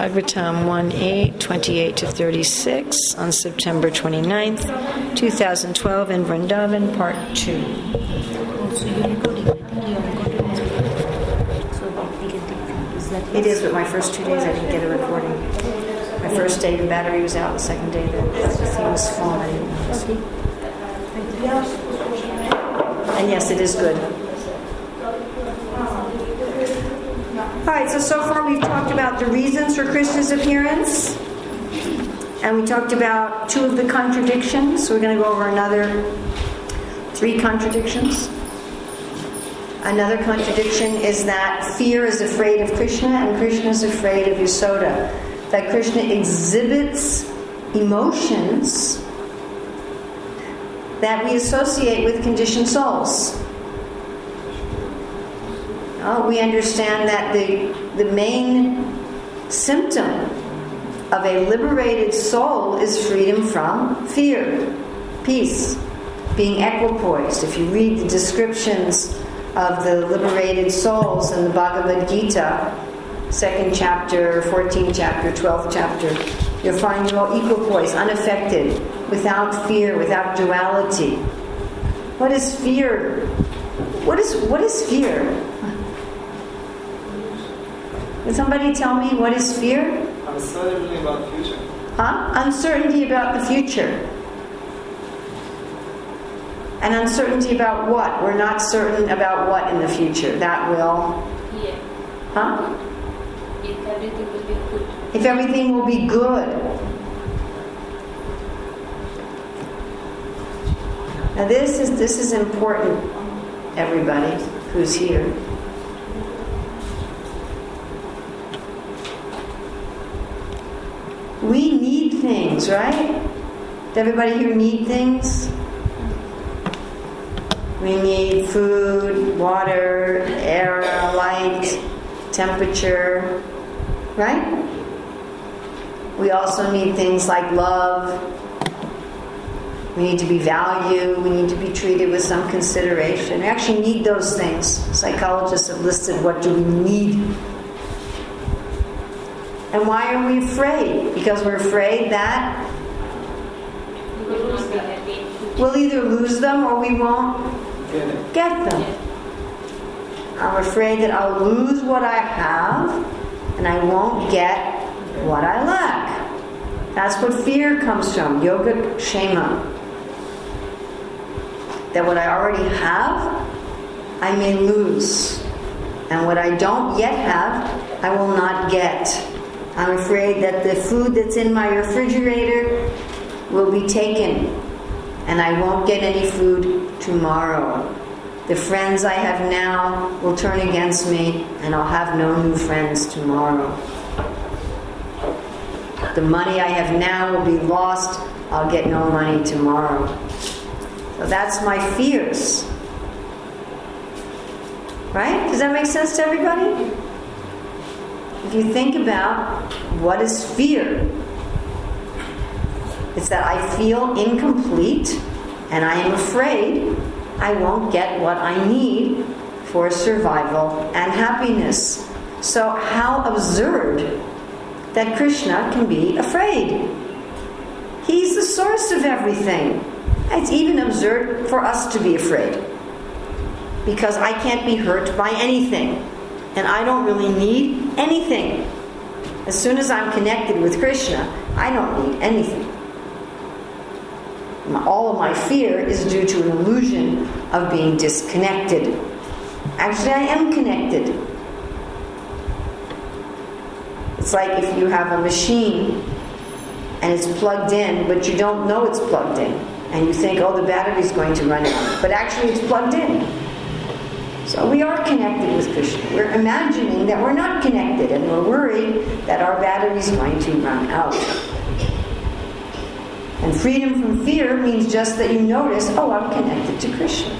Bhagavatam 1 8, 28 to 36 on September 29th, 2012 in Vrindavan, Part 2. It is, but my first two days I didn't get a recording. My first day the battery was out, the second day the, the thing was notice. And yes, it is good. All right, so so far we've talked about the reasons for Krishna's appearance. And we talked about two of the contradictions. So We're going to go over another three contradictions. Another contradiction is that fear is afraid of Krishna and Krishna is afraid of Yasoda. That Krishna exhibits emotions that we associate with conditioned souls. Oh, we understand that the, the main symptom of a liberated soul is freedom from fear, peace, being equipoised. If you read the descriptions of the liberated souls in the Bhagavad Gita, second chapter, 14th chapter, 12th chapter, you'll find you're all equipoised, unaffected, without fear, without duality. What is fear? What is what is fear? Can somebody tell me what is fear? Uncertainty about the future. Huh? Uncertainty about the future. And uncertainty about what? We're not certain about what in the future. That will. Yeah. Huh? If everything will be good. If everything will be good. Now this is this is important, everybody who's here. We right? Everybody here need things? We need food, water, air, light, temperature, right? We also need things like love. We need to be valued. We need to be treated with some consideration. We actually need those things. Psychologists have listed what do we need. And why are we afraid? Because we're afraid that You will not be happy in future. we'll either lose them or we won't Get get them. I'm afraid that I'll lose what I have and I won't get what I lack. That's what fear comes from, yoga kshema. That what I already have, I may lose. And what I don't yet have, I will not get. I'm afraid that the food that's in my refrigerator will be taken and I won't get any food tomorrow. The friends I have now will turn against me, and I'll have no new friends tomorrow. The money I have now will be lost, I'll get no money tomorrow. So that's my fears. Right? Does that make sense to everybody? If you think about what is fear, it's that I feel incomplete and I am afraid I won't get what I need for survival and happiness. So, how absurd that Krishna can be afraid. He's the source of everything. It's even absurd for us to be afraid because I can't be hurt by anything and I don't really need anything. As soon as I'm connected with Krishna, I don't need anything. All of my fear is due to an illusion of being disconnected. Actually, I am connected. It's like if you have a machine and it's plugged in, but you don't know it's plugged in. And you think, oh, the battery's going to run out. But actually, it's plugged in. So we are connected with Krishna. We're imagining that we're not connected and we're worried that our battery's going to run out. And freedom from fear means just that you notice, oh, I'm connected to Krishna.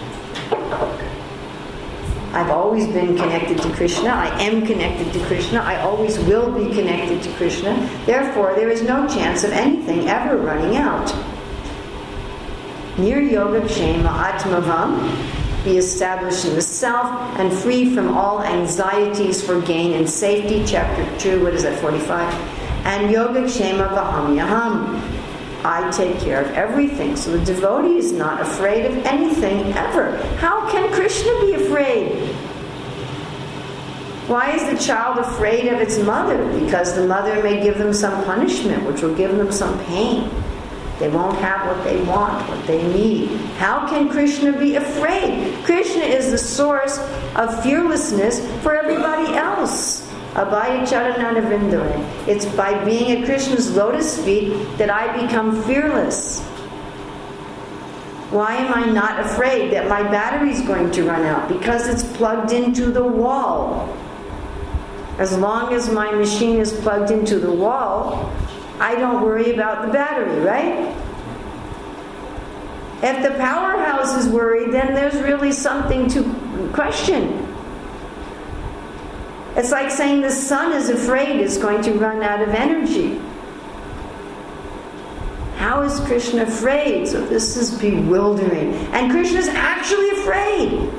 I've always been connected to Krishna. I am connected to Krishna. I always will be connected to Krishna. Therefore, there is no chance of anything ever running out. Nir yoga kshema atmavam be established in the self, and free from all anxieties for gain and safety. Chapter 2, what is that, 45? And Yoga Kshema Vaham Yaham. I take care of everything. So the devotee is not afraid of anything ever. How can Krishna be afraid? Why is the child afraid of its mother? Because the mother may give them some punishment, which will give them some pain. They won't have what they want, what they need. How can Krishna be afraid? Krishna is the source of fearlessness for everybody else. Abhaya. It's by being at Krishna's lotus feet that I become fearless. Why am I not afraid that my battery is going to run out? Because it's plugged into the wall. As long as my machine is plugged into the wall, I don't worry about the battery, right? If the powerhouse is worried, then there's really something to question. It's like saying the sun is afraid it's going to run out of energy. How is Krishna afraid? So this is bewildering. And Krishna is actually afraid.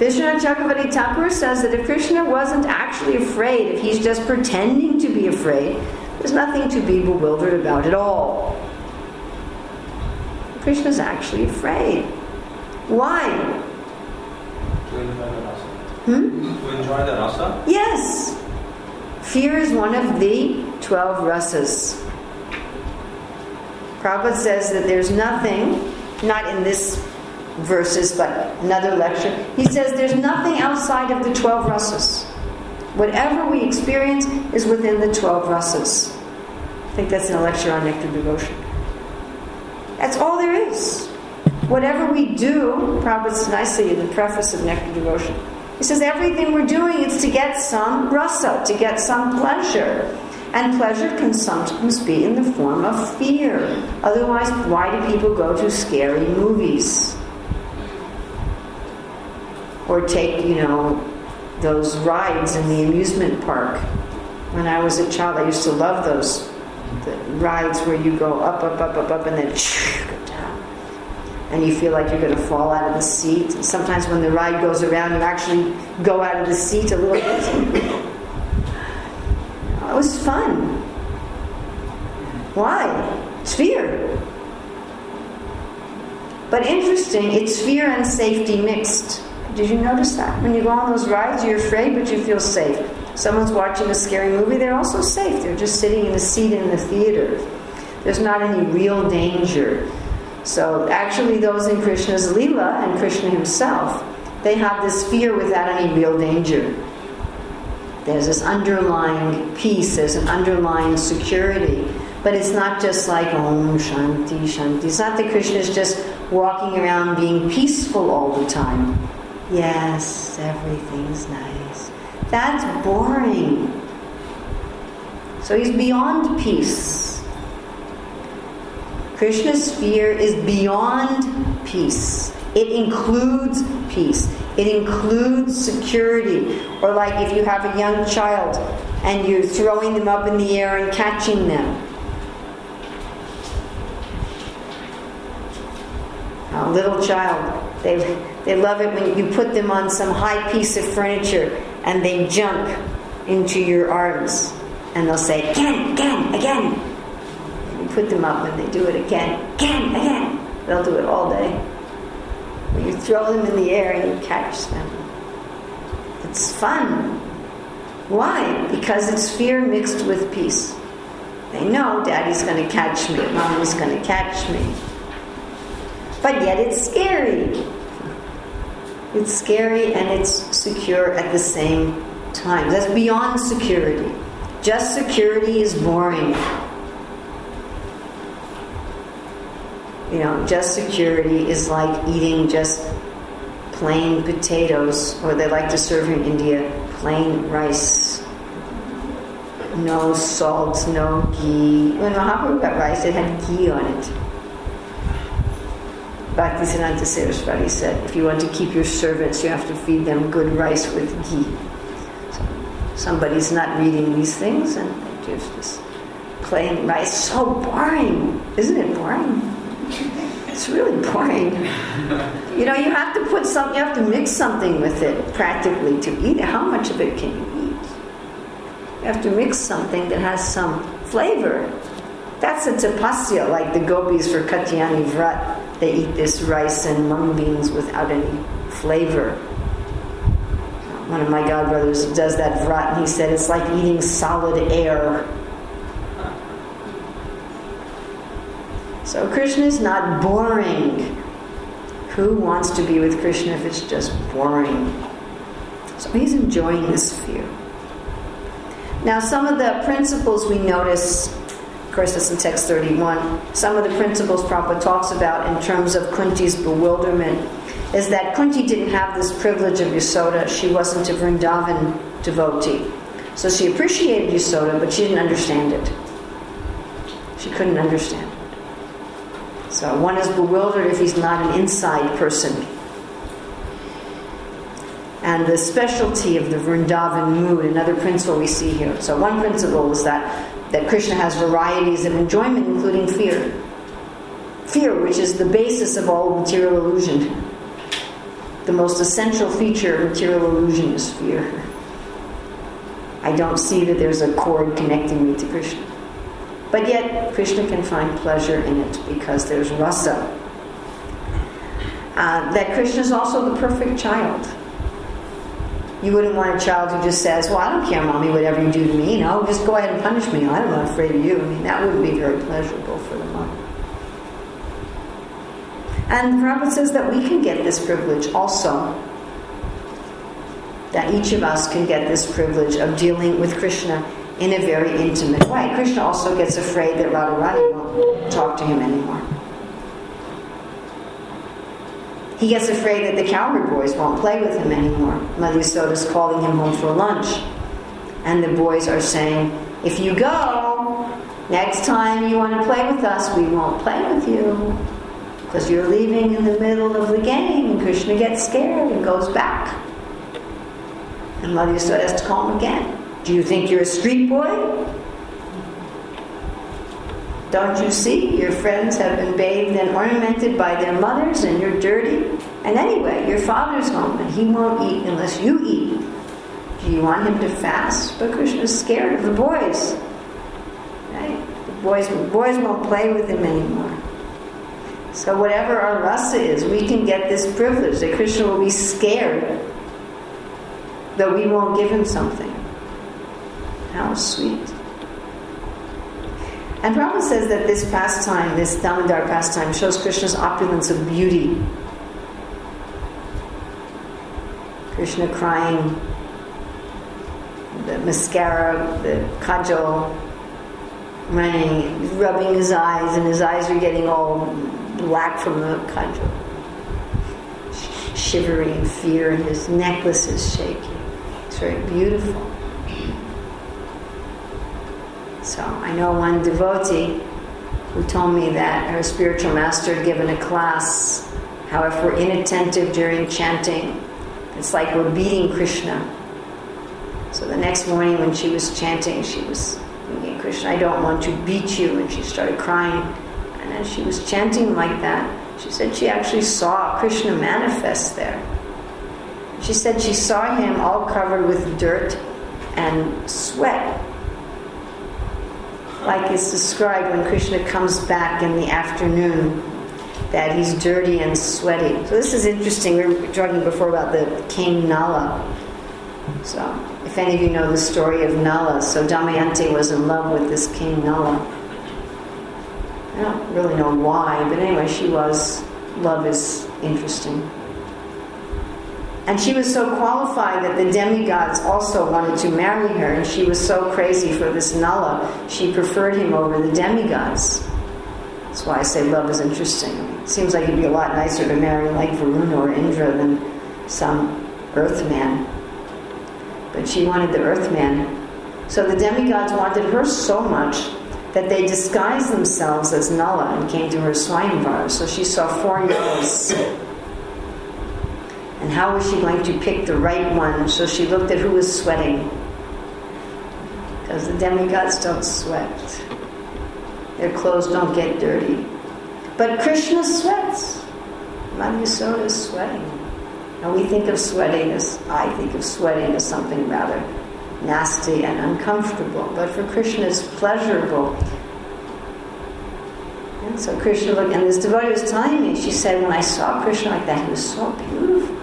Vishwanath Chakravarti Thakur says that if Krishna wasn't actually afraid, if he's just pretending to be afraid, there's nothing to be bewildered about at all. Krishna's actually afraid. Why? To enjoy the rasa. Hmm? To enjoy the rasa? Yes. Fear is one of the 12 rasas. Prabhupada says that there's nothing, not in this verses, but another lecture. He says there's nothing outside of the 12 rasas. Whatever we experience is within the 12 rasas. I think that's in a lecture on nectar devotion. That's all there is. Whatever we do, Prabhupada's nicely in the preface of Nectar Devotion, he says everything we're doing is to get some rasa, to get some pleasure. And pleasure can sometimes be in the form of fear. Otherwise, why do people go to scary movies? Or take, you know, those rides in the amusement park. When I was a child, I used to love those rides where you go up, up, up, up, up, and then go down. And you feel like you're going to fall out of the seat. Sometimes when the ride goes around, you actually go out of the seat a little bit. It was fun. Why? It's fear. But interesting, it's fear and safety mixed. Did you notice that? When you go on those rides, you're afraid, but you feel safe. Someone's watching a scary movie, they're also safe. They're just sitting in a seat in the theater. There's not any real danger. So, actually, those in Krishna's Leela and Krishna himself, they have this fear without any real danger. There's this underlying peace, there's an underlying security. But it's not just like Om Shanti Shanti. It's not that Krishna is just walking around being peaceful all the time. Yes, everything's nice. That's boring. So he's beyond peace. Krishna's fear is beyond peace. It includes peace. It includes security. Or like if you have a young child and you're throwing them up in the air and catching them. A little child, they, they love it when you put them on some high piece of furniture and they jump into your arms and they'll say, again, again, again. You put them up and they do it again, again, again. They'll do it all day. But you throw them in the air and you catch them. It's fun. Why? Because it's fear mixed with peace. They know daddy's going to catch me, mommy's going to catch me. But yet it's scary. It's scary and it's secure at the same time. That's beyond security. Just security is boring. You know, just security is like eating just plain potatoes, or they like to serve in India plain rice. No salt, no ghee. When Mahaprabhu got rice, it had ghee on it. Bhaktisiddhanta Saraswati said, if you want to keep your servants, you have to feed them good rice with ghee. So somebody's not reading these things, and there's this plain rice. So boring, isn't it boring? It's really boring. you know, you have to put some, you have to mix something with it practically to eat it. How much of it can you eat? You have to mix something that has some flavor. That's a tapasya, like the gopis for Katyayani Vrat. They eat this rice and mung beans without any flavor. One of my godbrothers does that vrat, and he said it's like eating solid air. So Krishna is not boring. Who wants to be with Krishna if it's just boring? So he's enjoying this view. Now, some of the principles we notice, of course, it's in text 31, some of the principles Prabhupada talks about in terms of Kunti's bewilderment is that Kunti didn't have this privilege of Yasoda. She wasn't a Vrindavan devotee. So she appreciated Yasoda, but she didn't understand it. She couldn't understand it. So one is bewildered if he's not an inside person. And the specialty of the Vrindavan mood, another principle we see here. So one principle is that, that Krishna has varieties of enjoyment, including fear. Fear, which is the basis of all material illusion the most essential feature of material illusion is fear. I don't see that there's a cord connecting me to Krishna. But yet, Krishna can find pleasure in it because there's rasa. Uh, that Krishna is also the perfect child. You wouldn't want a child who just says, Well, I don't care, mommy, whatever you do to me, you know, just go ahead and punish me. I'm not afraid of you. I mean, that wouldn't be very pleasurable for the mother. And the Prabhupada says that we can get this privilege also. That each of us can get this privilege of dealing with Krishna in a very intimate way. Krishna also gets afraid that Radharani won't talk to him anymore. He gets afraid that the cowherd boys won't play with him anymore. Madhusuda's calling him home for lunch. And the boys are saying, if you go, next time you want to play with us, we won't play with you because you're leaving in the middle of the game. And Krishna gets scared and goes back. And Madhusudana has to call him again. Do you think you're a street boy? Don't you see? Your friends have been bathed and ornamented by their mothers, and you're dirty. And anyway, your father's home, and he won't eat unless you eat. Do you want him to fast? But Krishna's scared of the boys. Right? The boys, boys won't play with him anymore. So, whatever our rasa is, we can get this privilege that Krishna will be scared that we won't give him something. How sweet. And Prabhupada says that this pastime, this Damodar pastime, shows Krishna's opulence of beauty. Krishna crying, the mascara, the kajal, running, rubbing his eyes, and his eyes are getting all black from the kajal. Shivering in fear, and his necklace is shaking. It's very beautiful. So I know one devotee who told me that her spiritual master had given a class how if we're inattentive during chanting, it's like we're beating Krishna. So the next morning when she was chanting, she was thinking, Krishna, I don't want to beat you. And she started crying. And as she was chanting like that, she said she actually saw Krishna manifest there. She said she saw him all covered with dirt and sweat. Like it's described when Krishna comes back in the afternoon, that he's dirty and sweaty. So this is interesting. We were talking before about the king Nala. So if any of you know the story of Nala, so Damayanti was in love with this king Nala. I don't really know why, but anyway, she was. Love is interesting. And she was so qualified that the demigods also wanted to marry her, and she was so crazy for this Nala, she preferred him over the demigods. That's why I say love is interesting. It seems like it'd be a lot nicer to marry like Varuna or Indra than some earthman. But she wanted the earthman. So the demigods wanted her so much that they disguised themselves as Nala and came to her Swayamvar. So she saw four Nalas and how was she going to pick the right one? So she looked at who was sweating. Because the demigods don't sweat, their clothes don't get dirty. But Krishna sweats. Madhusuda is sweating. Now we think of sweating as, I think of sweating as something rather nasty and uncomfortable. But for Krishna, it's pleasurable. And so Krishna looked, and this devotee was telling me, she said, when I saw Krishna like that, he was so beautiful.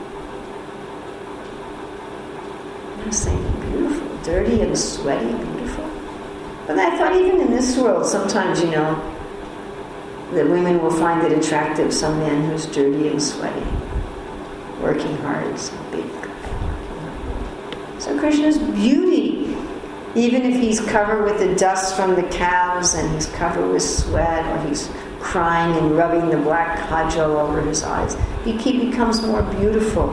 I was saying, beautiful, dirty and sweaty, beautiful. But I thought even in this world, sometimes, you know, that women will find it attractive, some man who's dirty and sweaty, working hard, some big. So Krishna's beauty, even if he's covered with the dust from the cows and he's covered with sweat or he's crying and rubbing the black kajal over his eyes, he, he becomes more beautiful,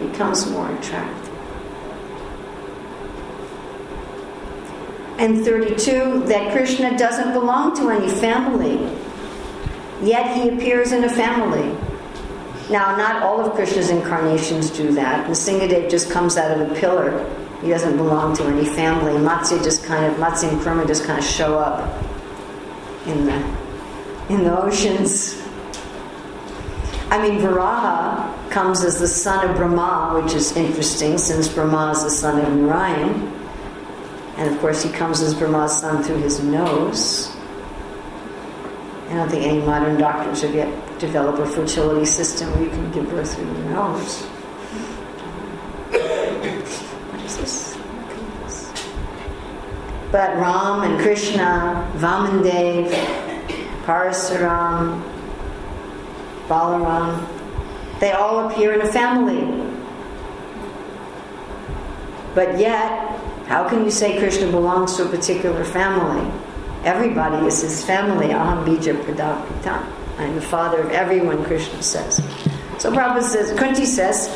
becomes more attractive. And 32 that Krishna doesn't belong to any family, yet he appears in a family. Now, not all of Krishna's incarnations do that. Nrsingadev just comes out of a pillar. He doesn't belong to any family. Matsya just kind of, Matsya and Kurma just kind of show up in the, in the oceans. I mean, Varaha comes as the son of Brahma, which is interesting since Brahma is the son of Narayan. And of course, he comes as Brahma's son through his nose. I don't think any modern doctors have yet developed a fertility system where you can give birth through your nose. What is this? But Ram and Krishna, Vamandev, Parasuram, Balaram, they all appear in a family. But yet, how can you say Krishna belongs to a particular family? Everybody is his family. Aham bija pradapita. I'm the father of everyone, Krishna says. So Prabhupada says, Kunti says,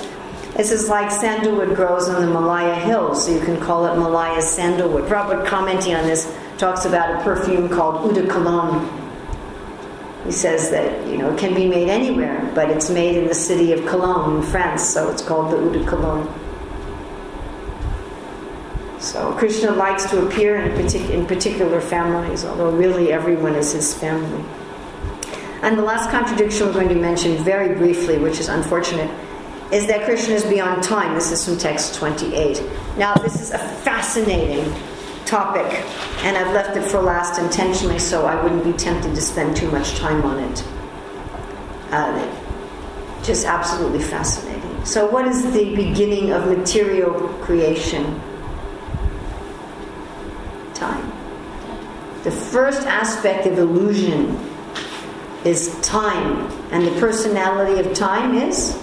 this is like sandalwood grows on the Malaya hills, so you can call it Malaya sandalwood. Prabhupada commenting on this talks about a perfume called Cologne. He says that, you know, it can be made anywhere, but it's made in the city of Cologne in France, so it's called the Cologne. So Krishna likes to appear in, partic- in particular families, although really everyone is his family. And the last contradiction we're going to mention very briefly, which is unfortunate, is that Krishna is beyond time. This is from text 28. Now, this is a fascinating topic, and I've left it for last intentionally so I wouldn't be tempted to spend too much time on it. Uh, just absolutely fascinating. So, what is the beginning of material creation? Time. The first aspect of illusion is time, and the personality of time is?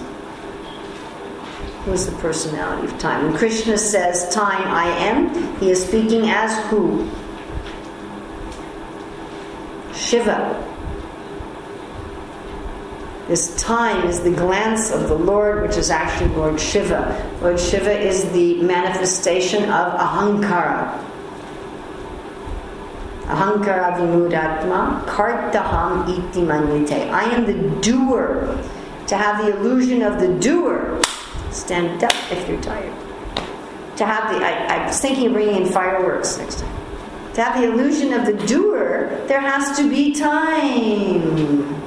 Who's the personality of time? When Krishna says, Time I am, he is speaking as who? Shiva. This time is the glance of the Lord, which is actually Lord Shiva. Lord Shiva is the manifestation of Ahankara, Ahankara vimudatma kartaham iti manyate. I am the doer. To have the illusion of the doer. Stand up if you're tired. To have the, I, I was thinking of bringing in fireworks next time. To have the illusion of the doer, there has to be time.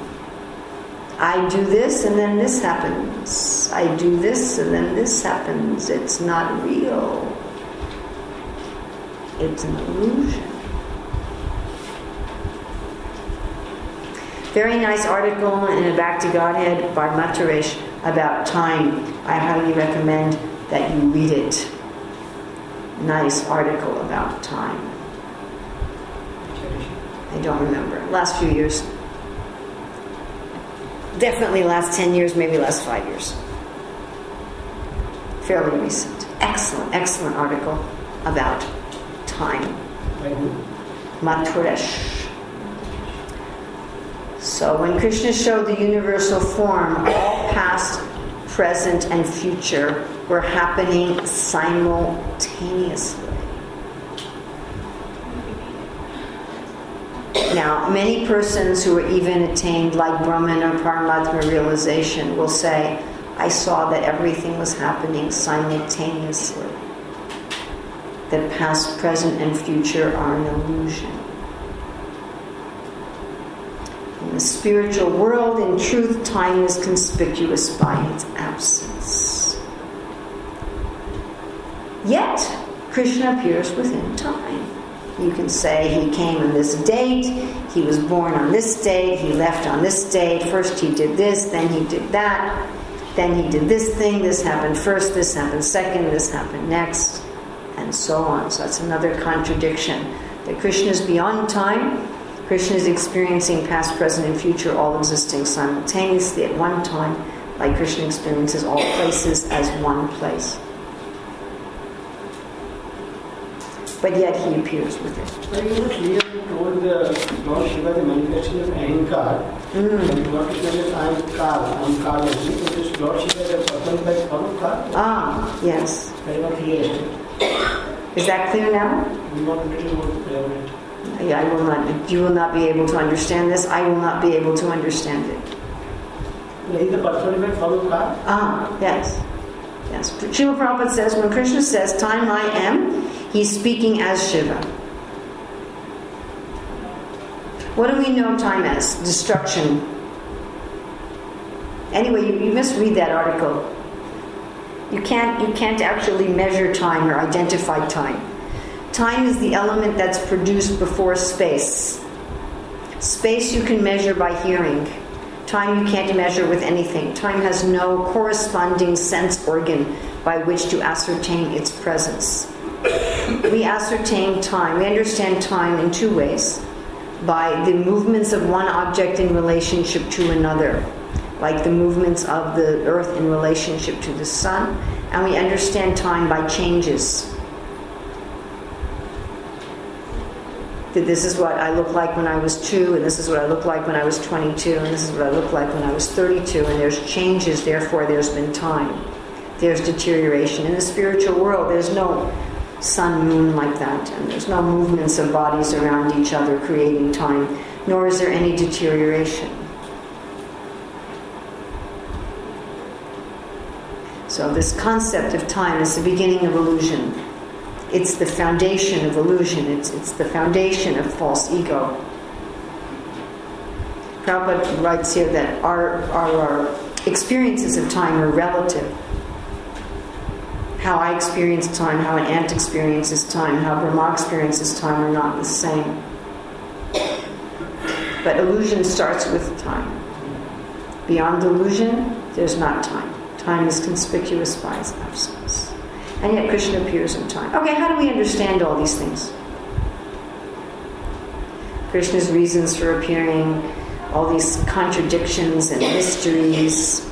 I do this and then this happens. I do this and then this happens. It's not real. It's an illusion. Very nice article in a Back to Godhead by Mathuresh about time. I highly recommend that you read it. Nice article about time. I don't remember. Last few years. Definitely last 10 years, maybe last five years. Fairly recent. Excellent, excellent article about time. Mathuresh. So when Krishna showed the universal form, all past, present, and future were happening simultaneously. Now, many persons who are even attained like Brahman or Paramatma realization will say, I saw that everything was happening simultaneously. That past, present, and future are an illusion. The spiritual world, in truth, time is conspicuous by its absence. Yet, Krishna appears within time. You can say he came on this date, he was born on this date, he left on this date, first he did this, then he did that, then he did this thing, this happened first, this happened second, this happened next, and so on. So that's another contradiction. That Krishna is beyond time, Krishna is experiencing past, present, and future, all existing simultaneously at one time, like Krishna experiences all places as one place. but yet he appears with it. But you know, clearly told the Lord Shiva the manifestation of Ahankar. Mm. And Lord Krishna says, I am Kal, I am Kal only. Lord Shiva is a personified form of Kal. Ah, yes. Very much clear. Is that clear now? We want little more to elaborate. Yeah, I will not. You will not be able to understand this. I will not be able to understand it. He the personified form of Kal. Ah, yes. Yes. Srila Prabhupada says when Krishna says, Time I am, he's speaking as Shiva. What do we know time as? Destruction. Anyway, you, you misread that article. You can't, you can't actually measure time or identify time. Time is the element that's produced before space. Space you can measure by hearing. Time you can't measure with anything. Time has no corresponding sense organ by which to ascertain its presence. We ascertain time, we understand time in two ways by the movements of one object in relationship to another, like the movements of the earth in relationship to the sun, and we understand time by changes. That this is what I look like when I was two, and this is what I look like when I was 22, and this is what I look like when I was 32, and there's changes, therefore there's been time. There's deterioration. In the spiritual world, there's no sun, moon like that, and there's no movements of bodies around each other creating time, nor is there any deterioration. So, this concept of time is the beginning of illusion. It's the foundation of illusion, it's, it's the foundation of false ego. Prabhupada writes here that our, our, our experiences of time are relative. How I experience time, how an ant experiences time, how Brahma experiences time are not the same. But illusion starts with time. Beyond illusion, there's not time. Time is conspicuous by its absence. And yet Krishna appears in time. Okay, how do we understand all these things? Krishna's reasons for appearing, all these contradictions and mysteries.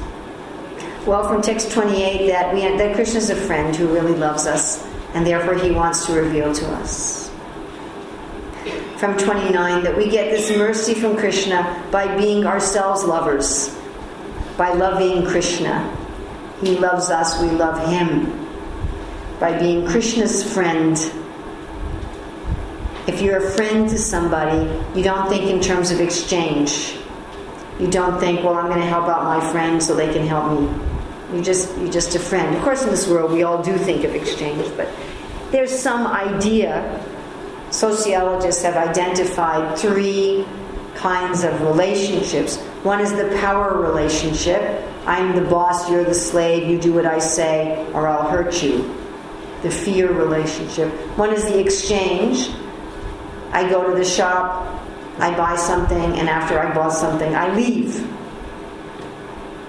Well, from text 28, that we that Krishna is a friend who really loves us, and therefore he wants to reveal to us. From 29, that we get this mercy from Krishna by being ourselves lovers, by loving Krishna. He loves us, we love him by being Krishna's friend. If you're a friend to somebody, you don't think in terms of exchange. You don't think, well, I'm going to help out my friend so they can help me. You just you're just a friend. Of course, in this world, we all do think of exchange, but there's some idea. Sociologists have identified three kinds of relationships. One is the power relationship. I'm the boss, you're the slave, you do what I say, or I'll hurt you the fear relationship. One is the exchange. I go to the shop, I buy something, and after I bought something, I leave.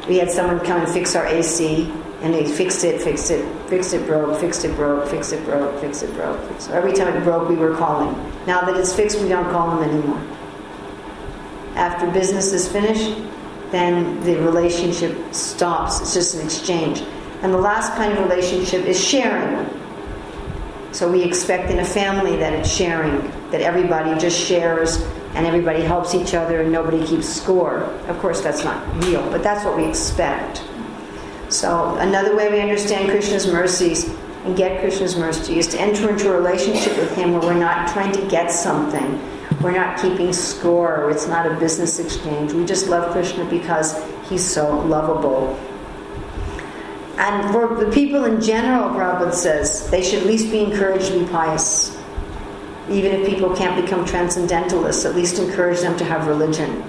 We had someone come and fix our AC, and they fixed it, fixed it, fixed it, broke, fixed it, broke, fixed it, broke, fixed it, broke. Fixed it. Every time it broke, we were calling. Now that it's fixed, we don't call them anymore. After business is finished, then the relationship stops. It's just an exchange. And the last kind of relationship is sharing. So we expect in a family that it's sharing, that everybody just shares and everybody helps each other and nobody keeps score. Of course, that's not real, but that's what we expect. So another way we understand Krishna's mercies and get Krishna's mercy is to enter into a relationship with Him where we're not trying to get something. We're not keeping score. It's not a business exchange. We just love Krishna because He's so lovable and for the people in general, Prabhupada says, they should at least be encouraged to be pious. Even if people can't become transcendentalists, at least encourage them to have religion.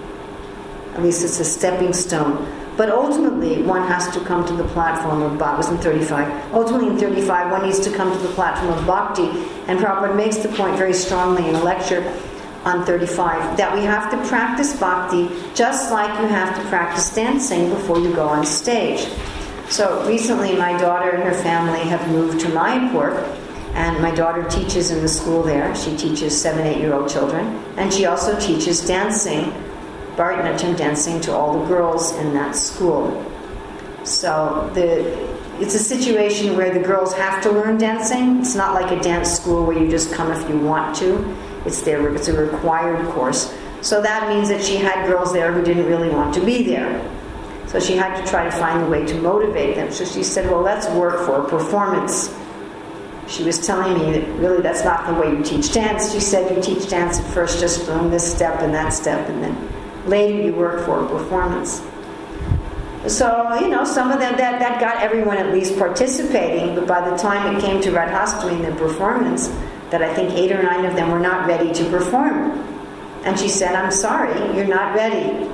At least it's a stepping stone. But ultimately, one has to come to the platform of bhakti. In 35. Ultimately, in 35, one needs to come to the platform of bhakti. And Prabhupada makes the point very strongly in a lecture on 35 that we have to practice bhakti just like you have to practice dancing before you go on stage. So recently, my daughter and her family have moved to Mayapur, and my daughter teaches in the school there. She teaches seven, eight year old children, and she also teaches dancing Bharatanatyam dancing to all the girls in that school. So the it's a situation where the girls have to learn dancing. It's not like a dance school where you just come if you want to. It's there. It's a required course. So that means that she had girls there who didn't really want to be there. So she had to try to find a way to motivate them. So she said, "Well, let's work for a performance." She was telling me that really that's not the way you teach dance. She said you teach dance at first just on this step and that step, and then later you work for a performance. So, you know, some of them, that, that got everyone at least participating, but by the time it came to Radhastami, the performance, that I think eight or nine of them were not ready to perform. And she said, I'm sorry, you're not ready.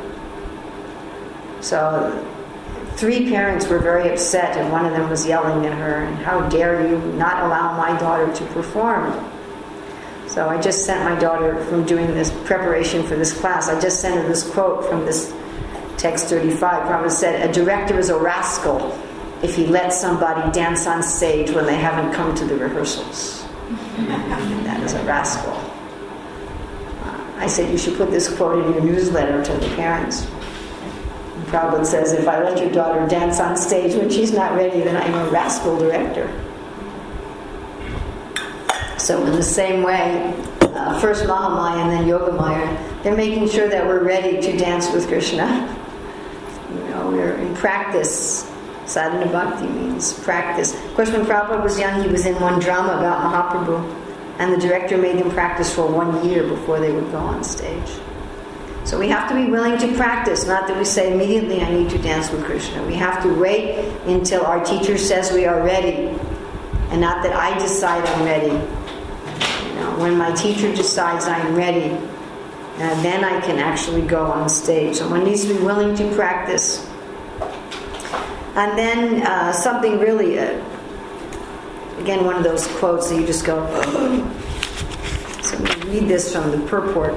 So, three parents were very upset, and one of them was yelling at her, and How dare you not allow my daughter to perform? So I just sent my daughter from doing this preparation for this class. I just sent her this quote from this text 35. Prabhupada said, "A director is a rascal if he lets somebody dance on stage when they haven't come to the rehearsals. that is a rascal." I said you should put this quote in your newsletter to the parents. Prabhupada says, "If I let your daughter dance on stage when she's not ready, then I'm a rascal director." So, in the same way, uh, first Mahamaya and then Yogamaya, they're making sure that we're ready to dance with Krishna. You know, we're in practice. Sadhana Bhakti means practice. Of course, when Prabhupada was young, he was in one drama about Mahaprabhu, and the director made them practice for one year before they would go on stage. So we have to be willing to practice, not that we say immediately, I need to dance with Krishna. We have to wait until our teacher says we are ready, and not that I decide I'm ready You know, when my teacher decides I'm ready, uh, then I can actually go on stage. So one needs to be willing to practice. And then uh, something really, uh, again, one of those quotes that you just go, so I'm going to read this from the purport.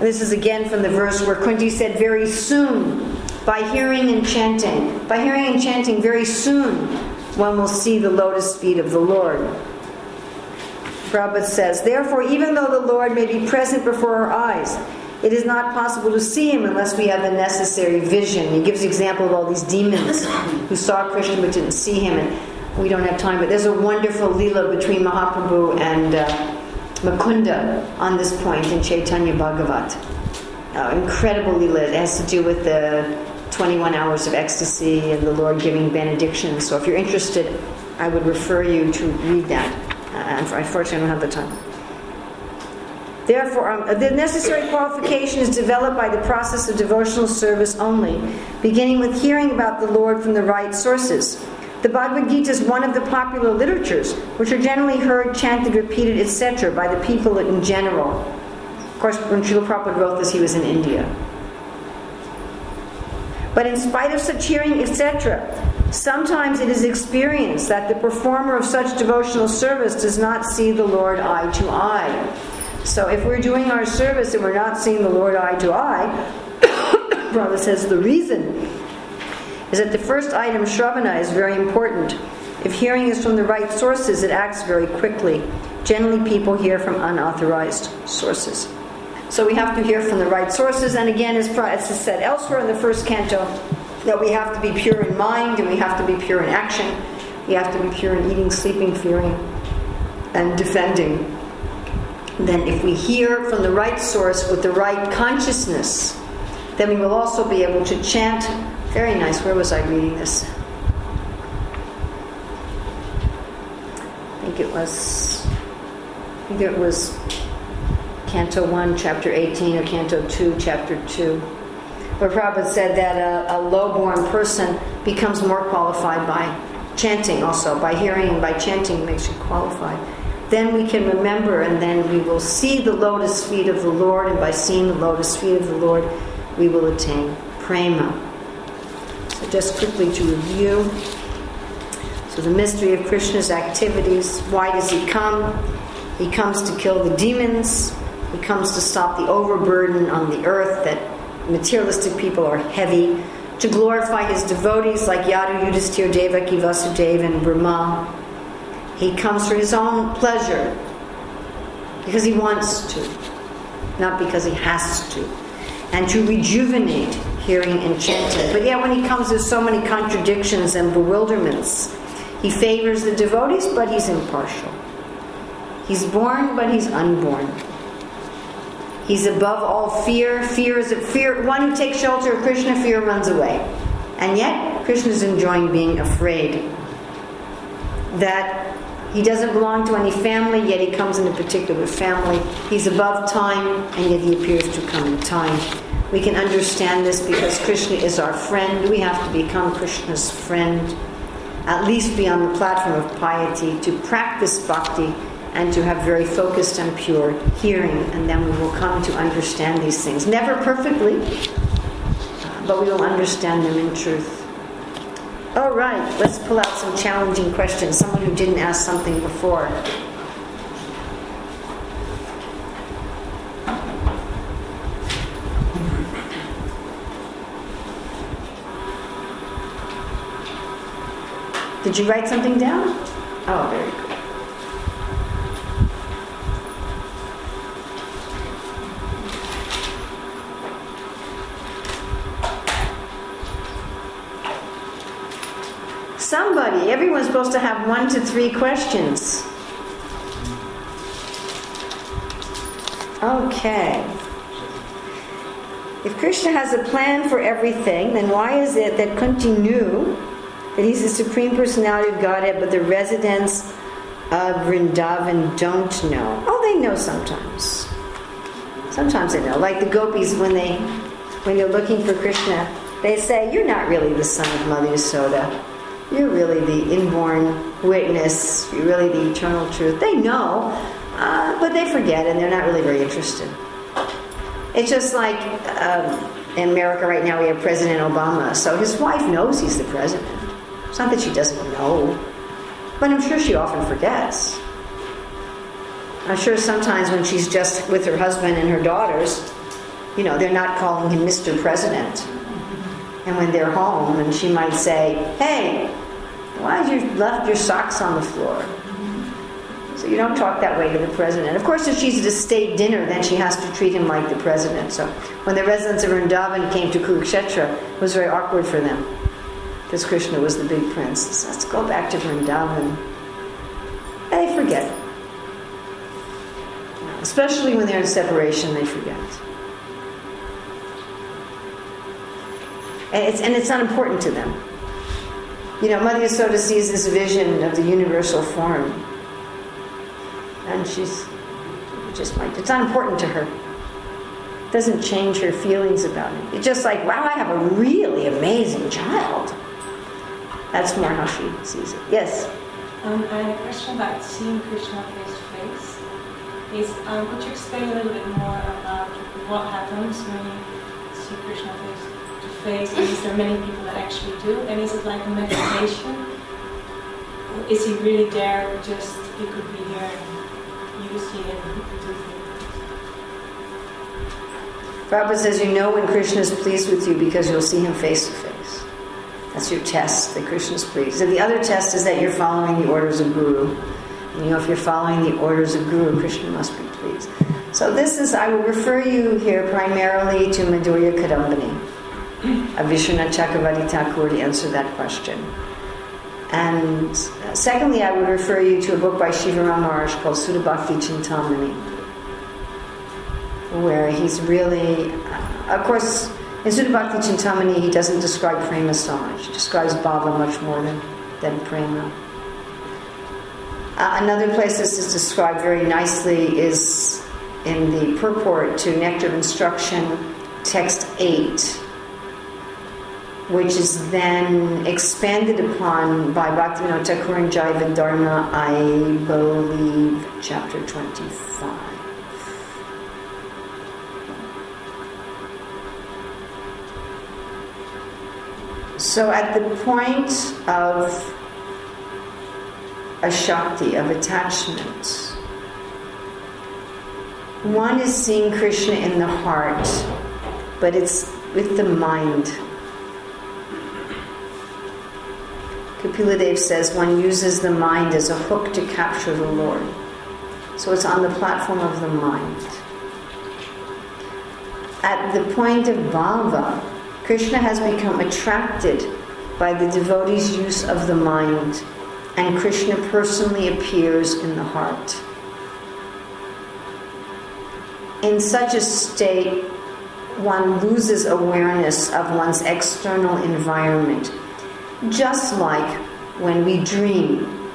This is again from the verse where Kunti said, Very soon, by hearing and chanting, by hearing and chanting, very soon one will see the lotus feet of the Lord. Prabhupada says, Therefore, even though the Lord may be present before our eyes, it is not possible to see him unless we have the necessary vision. He gives the example of all these demons who saw Krishna but didn't see him, and we don't have time. But there's a wonderful lila between Mahaprabhu and uh, Mukunda on this point in Chaitanya Bhagavat. Uh, incredible lila. It has to do with the 21 hours of ecstasy and the Lord giving benedictions. So if you're interested, I would refer you to read that. Uh, unfortunately, I don't have the time. Therefore, um, the necessary qualification is developed by the process of devotional service only, beginning with hearing about the Lord from the right sources. The Bhagavad Gita is one of the popular literatures, which are generally heard, chanted, repeated, etc., by the people in general. Of course, when Srila Prabhupada wrote this, he was in India. But in spite of such hearing, etc., sometimes it is experienced that the performer of such devotional service does not see the Lord eye to eye. So if we're doing our service and we're not seeing the Lord eye to eye, Brother says the reason is that the first item, Shravana, is very important. If hearing is from the right sources, it acts very quickly. Generally, people hear from unauthorized sources. So we have to hear from the right sources. And again, as is said elsewhere in the first canto, that we have to be pure in mind and we have to be pure in action. We have to be pure in eating, sleeping, fearing, and defending. Then, if we hear from the right source with the right consciousness, then we will also be able to chant. Very nice. Where was I reading this? I think it was. I think it was Canto 1, Chapter 18, or Canto 2, Chapter 2, where Prabhupada said that a, a low-born person becomes more qualified by chanting also, by hearing and by chanting makes you qualified. then we can remember and then we will see the lotus feet of the Lord, and by seeing the lotus feet of the Lord, we will attain prema. Just quickly to review. So, the mystery of Krishna's activities why does he come? He comes to kill the demons, he comes to stop the overburden on the earth that materialistic people are heavy, to glorify his devotees like Yadu, Yudhisthira, Devaki, Vasudeva, and Brahma. He comes for his own pleasure because he wants to, not because he has to. And to rejuvenate hearing and chanting. But yeah, when he comes, there's so many contradictions and bewilderments. He favors the devotees, but he's impartial. He's born, but he's unborn. He's above all fear. Fear is a fear. One who takes shelter of Krishna, fear runs away. And yet, Krishna is enjoying being afraid. That he doesn't belong to any family, yet he comes in a particular family. He's above time, and yet he appears to come in time. We can understand this because Krishna is our friend. We have to become Krishna's friend, at least be on the platform of piety, to practice bhakti and to have very focused and pure hearing, and then we will come to understand these things. Never perfectly, but we will understand them in truth. All right, let's pull out some challenging questions. Someone who didn't ask something before. Did you write something down? Oh, very good. Somebody, everyone's supposed to have one to three questions. Okay. If Krishna has a plan for everything, then why is it that Kunti knew that he's the Supreme Personality of Godhead, but the residents of Vrindavan don't know? Oh, they know sometimes. Sometimes they know. Like the gopis, when they when they're looking for Krishna, they say, "You're not really the son of Mother Yasoda." You're really the inborn witness. You're really the eternal truth. They know, uh, but they forget and they're not really very interested. It's just like um, in America right now, we have President Obama. So his wife knows he's the president. It's not that she doesn't know, but I'm sure she often forgets. I'm sure sometimes when she's just with her husband and her daughters, you know, they're not calling him Mr. President. And when they're home, and she might say, Hey, why have you left your socks on the floor? So you don't talk that way to the president. Of course, if she's at a state dinner, then she has to treat him like the president. So when the residents of Vrindavan came to Kurukshetra, it was very awkward for them because Krishna was the big prince. So let's go back to Vrindavan. And they forget. Especially when they're in separation, they forget. And it's, and it's not important to them. You know, Mother Yasoda sees this vision of the universal form. And she's just like, it's not important to her. It doesn't change her feelings about it. It's just like, wow, I have a really amazing child. That's more how she sees it. Yes? Um, I had a question about seeing Krishna face to face. Is um, could you explain a little bit more about what happens when you see Krishna face to face? And is there many people that actually do? And is it like a meditation? Is he really there? Or just he could be here, and you see him, he could do things. Prabhupada says you know when Krishna is pleased with you because you'll see him face to face. That's your test that Krishna is pleased. And the other test is that you're following the orders of Guru. And you know, if you're following the orders of Guru, Krishna must be pleased. So this is, I will refer you here primarily to Madhurya Kadambini, of Vishwanath Chakravarti Thakur to answer that question. And uh, secondly, I would refer you to a book by Shivaram Maharaj called Sudha Bhakti Chintamani, where he's really, uh, of course, in Sudha Bhakti Chintamani, he doesn't describe prema so much. He describes bhava much more than, than prema. Uh, another place this is described very nicely is in the purport to Nectar of Instruction, text 8. which is then expanded upon by Bhaktivinoda Thakur and Dharma, I believe, chapter 25. So at the point of asakti, of attachment, one is seeing Krishna in the heart, but it's with the mind. Kapila Dev says one uses the mind as a hook to capture the Lord. So it's on the platform of the mind. At the point of bhava, Krishna has become attracted by the devotee's use of the mind, and Krishna personally appears in the heart. In such a state, one loses awareness of one's external environment, just like when we dream.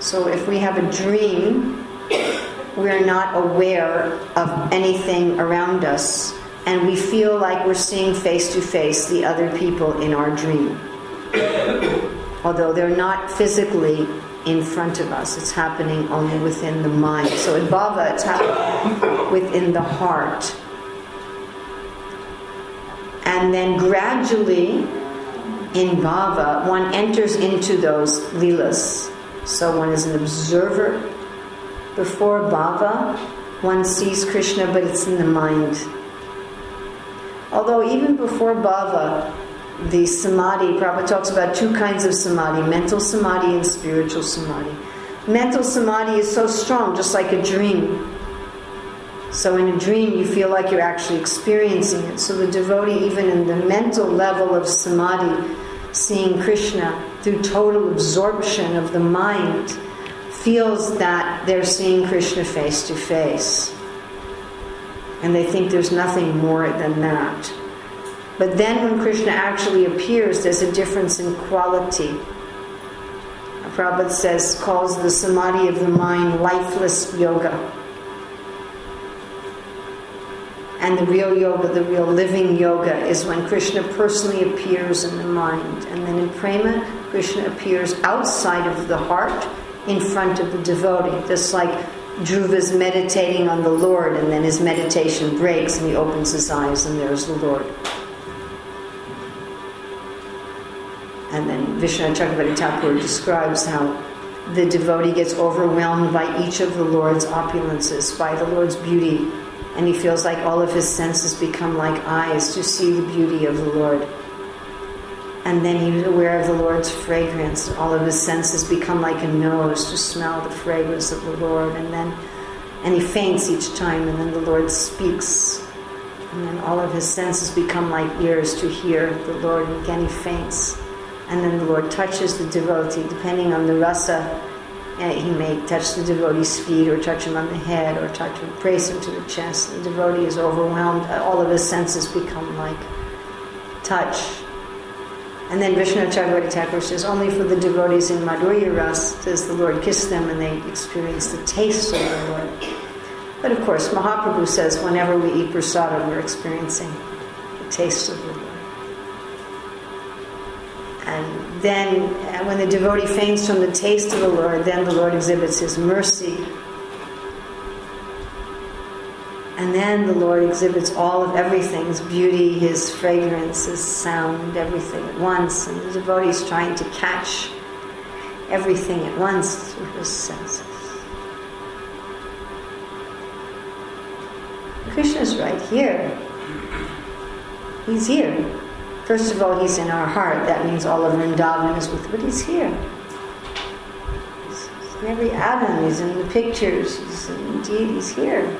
So, if we have a dream, we're not aware of anything around us, and we feel like we're seeing face to face the other people in our dream. Although they're not physically in front of us, it's happening only within the mind. So in Bhava, it's happening within the heart. And then gradually, in Bhava, one enters into those leelas. So one is an observer. Before Bhava, one sees Krishna, but it's in the mind. Although even before Bhava, the samadhi, Prabhupada talks about two kinds of samadhi mental samadhi and spiritual samadhi. Mental samadhi is so strong, just like a dream. So in a dream, you feel like you're actually experiencing it. So the devotee, even in the mental level of samadhi, seeing Krishna through total absorption of the mind, feels that they're seeing Krishna face to face. And they think there's nothing more than that. But then when Krishna actually appears, there's a difference in quality. Prabhupada says, calls the samadhi of the mind lifeless yoga. And the real yoga, the real living yoga, is when Krishna personally appears in the mind. And then in prema, Krishna appears outside of the heart in front of the devotee. Just like Dhruva's meditating on the Lord, and then his meditation breaks and he opens his eyes, and there's the Lord. And then Vishwanath Chakravarti Thakur describes how the devotee gets overwhelmed by each of the Lord's opulences, by the Lord's beauty, and he feels like all of his senses become like eyes to see the beauty of the Lord. And then he he's aware of the Lord's fragrance, all of his senses become like a nose to smell the fragrance of the Lord, and then and he faints each time, and then the Lord speaks, and then all of his senses become like ears to hear the Lord, and again he faints and then the Lord touches the devotee, depending on the rasa. Eh, he may touch the devotee's feet, or touch him on the head, or touch him, praise him to the chest. The devotee is overwhelmed. All of his senses become like touch. And then Vishwanath Chakravarti Thakur says, only for the devotees in Madhurya Ras does the Lord kiss them and they experience the taste of the Lord. But of course, Mahaprabhu says, whenever we eat prasada, we're experiencing the taste of the Lord. And then, uh, when the devotee faints from the taste of the Lord, then the Lord exhibits His mercy. And then the Lord exhibits all of everything His beauty, His fragrance, His sound, everything at once. And the devotee is trying to catch everything at once through his senses. Krishna's right here. He's here. First of all, he's in our heart. That means all of Vrindavan is with, but he's here. He's in every atom. He's in the pictures. He's indeed, he's here.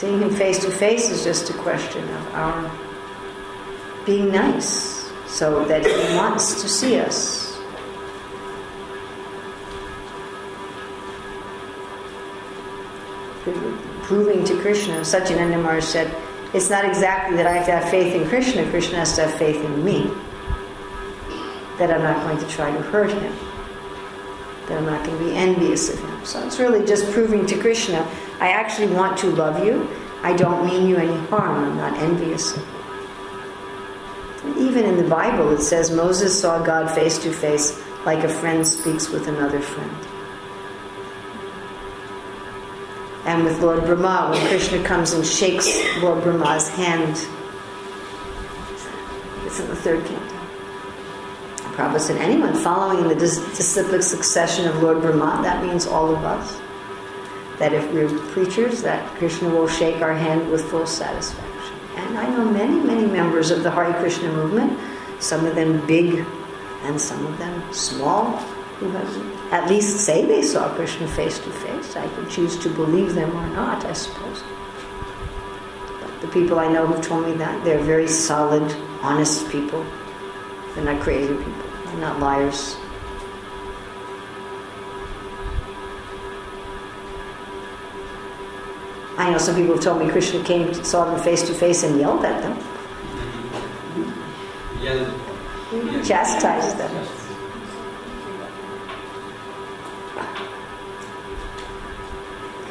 Seeing him face to face is just a question of our being nice, so that he wants to see us. Proving to Krishna, Satyananda Maharaj said, it's not exactly that I have to have faith in Krishna, Krishna has to have faith in me. That I'm not going to try to hurt him. I'm not going to be envious of him. So it's really just proving to Krishna, I actually want to love you, I don't mean you any harm. I'm not envious. Even in the Bible, it says Moses saw God face to face like a friend speaks with another friend. And with Lord Brahma, when Krishna comes and shakes Lord Brahma's hand, it's in the third canto. Prabhupada said, anyone following the dis- disciplic succession of Lord Brahma, that means all of us. That if we're preachers, that Krishna will shake our hand with full satisfaction. And I know many, many members of the Hare Krishna movement, some of them big and some of them small, who have at least say they saw Krishna face to face. I can choose to believe them or not, I suppose. But the people I know who've told me that, they're very solid, honest people. They're not crazy people. They're not liars. I know some people have told me Krishna came, saw them face to face, and yelled at them, mm-hmm. Yeah. Mm-hmm. chastised them.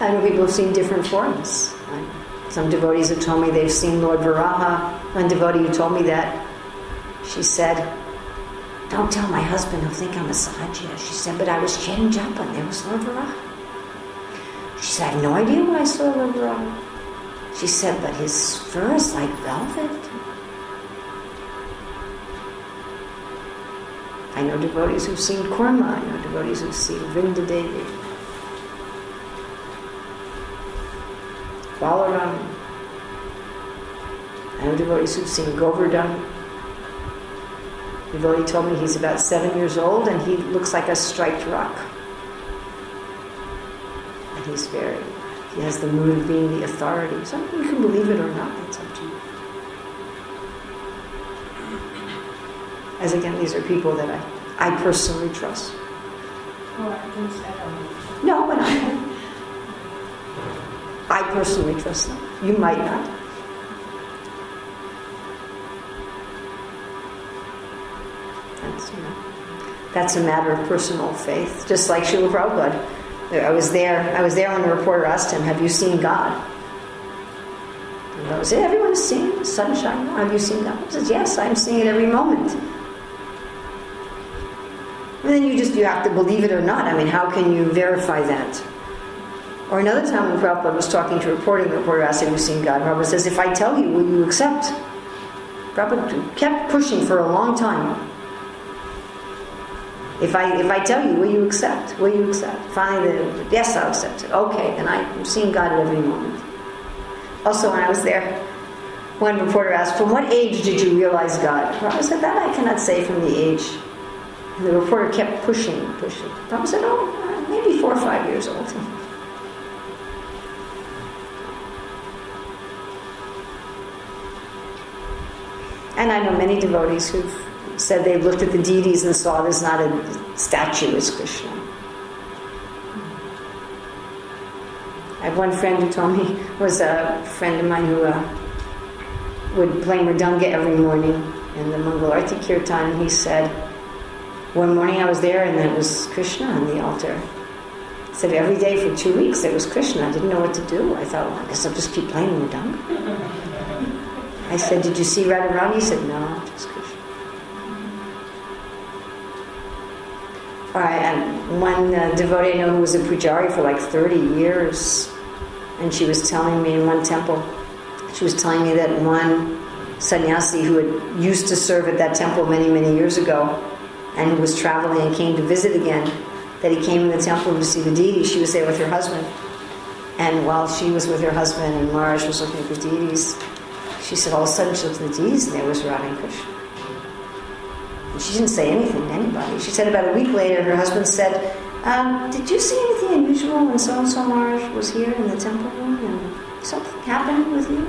I know people have seen different forms. Some devotees have told me they've seen Lord Varaha. One devotee who told me that, she said, Don't tell my husband, he'll think I'm a Sahaja. She said, But I was changed up and there was Lord Varaha. She said, I had no idea why I saw Lord Varaha. She said, But his fur is like velvet. I know devotees who've seen Kurma. I know devotees who've seen Vrinda Devi. Balaram. I know devotees who've seen Govardhan. Devotee told me he's about seven years old and he looks like a striped rock. And he's very, he has the mood of being the authority. So you can believe it or not, that's up to you. As again, these are people that I, I personally trust. Well, I didn't. No, but I, I personally trust them. You might not. That's a matter of personal faith. Just like Srila Prabhupada. I was there. I was there when the reporter asked him, "Have you seen God?" And I said, "Everyone is seeing sunshine. Have you seen God?" He says, "Yes, I'm seeing it every moment." And then you just you have to believe it or not. I mean, how can you verify that? Or another time when Prabhupada was talking to a reporter, the reporter asked, Have you seen God? Prabhupada says, If I tell you, will you accept? Prabhupada kept pushing for a long time. If I if I tell you, will you accept? Will you accept? Finally, yes, I'll accept it. Okay, and I'm seeing God at every moment. Also, when I was there, one reporter asked, From what age did you realize God? Prabhupada said, That I cannot say from the age. And the reporter kept pushing, pushing. Prabhupada said, Oh, maybe four or five years old. And I know many devotees who've said they looked at the deities and saw there's not a statue, it's Krishna. I have one friend who told me, was a friend of mine who uh, would play Mridanga every morning in the Mangal Arti Kirtan. He said, one morning I was there and there was Krishna on the altar. He said every day for two weeks there was Krishna. I didn't know what to do. I thought, well, I guess I'll just keep playing Mridanga. I said, Did you see Radharani? He said, No, just Krishna. One uh, devotee I know who was a pujari for like 30 years, and she was telling me in one temple, she was telling me that one sannyasi who had used to serve at that temple many, many years ago, and who was traveling and came to visit again, that he came in the temple to see the deity. She was there with her husband. And while she was with her husband and Maharaj was looking at the deities, she said all of a sudden she looked at the deities and there was Radha and Krishna. She didn't say anything to anybody. She said about a week later, her husband said, um, Did you see anything unusual when so and so Maharaj was here in the temple room and something happened with you?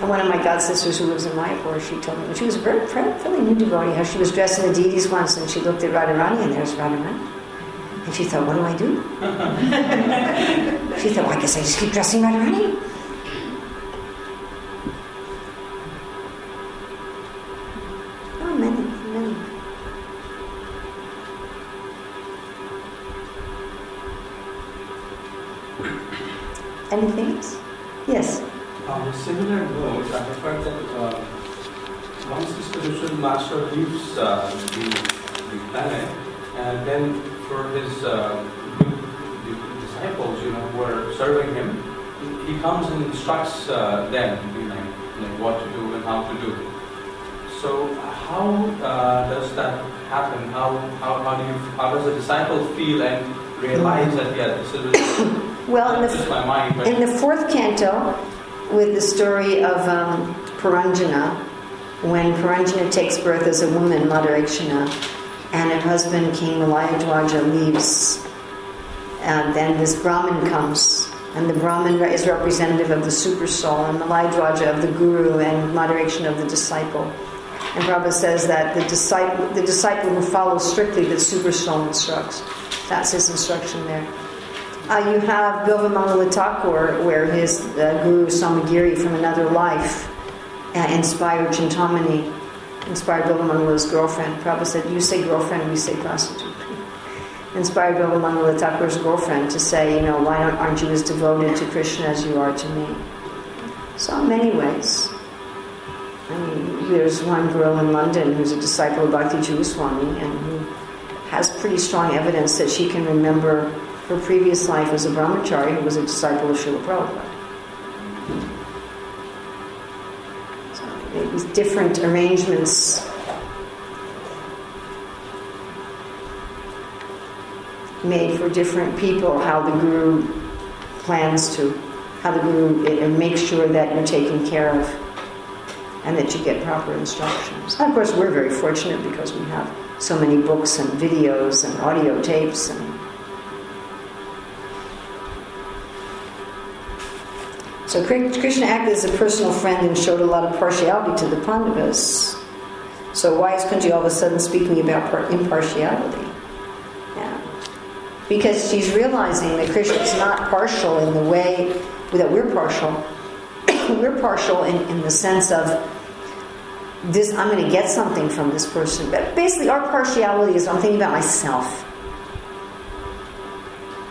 And one of my god sisters who lives in Mayapur, she told me, she was a very, fairly new devotee, how she was dressed in the deities once and she looked at Radharani and there's Radharani. And she thought, what do I do? she thought, well, I guess I just keep dressing Radharani. Anything else? Yes. A similar note, I have heard that uh, once the spiritual master leaves uh, the, the planet, and then for his uh, disciples, you know, who are serving him, he comes and instructs uh, them, you know, like what to do and how to do. So how uh, does that happen? How, how, how do you how does a disciple feel and realize that yeah, this is Well, in the, mind, but in the fourth canto, with the story of um, Puranjana, when Puranjana takes birth as a woman, Mother and her husband, King Malayadwaja, leaves, and then this Brahmin comes, and the Brahmin is representative of the super soul, and Malayadwaja of the guru, and Mother of the disciple. And Prabhupada says that the disciple, the disciple who follows strictly the super soul instructs. That's his instruction there. Uh, you have Bilvamangala Thakur, where his uh, guru Somagiri from another life uh, inspired Chintamani, inspired Bilvamangala's girlfriend. Prabhupada said, You say girlfriend, we say prostitute. Inspired Bilvamangala Thakur's girlfriend to say, You know, why aren't you as devoted to Krishna as you are to me? So, in many ways. I mean, there's one girl in London who's a disciple of Bhakti Swami and who has pretty strong evidence that she can remember her previous life as a brahmachari who was a disciple of Srila Prabhupada. So these different arrangements made for different people how the guru plans to, how the guru makes sure that you're taken care of and that you get proper instructions. And of course, we're very fortunate because we have so many books and videos and audio tapes and So Krishna acted as a personal friend and showed a lot of partiality to the Pandavas. So why is Kunti all of a sudden speaking about impartiality? Yeah. Because she's realizing that Krishna is not partial in the way that we're partial. we're partial in, in the sense of this I'm going to get something from this person. But basically our partiality is I'm thinking about myself.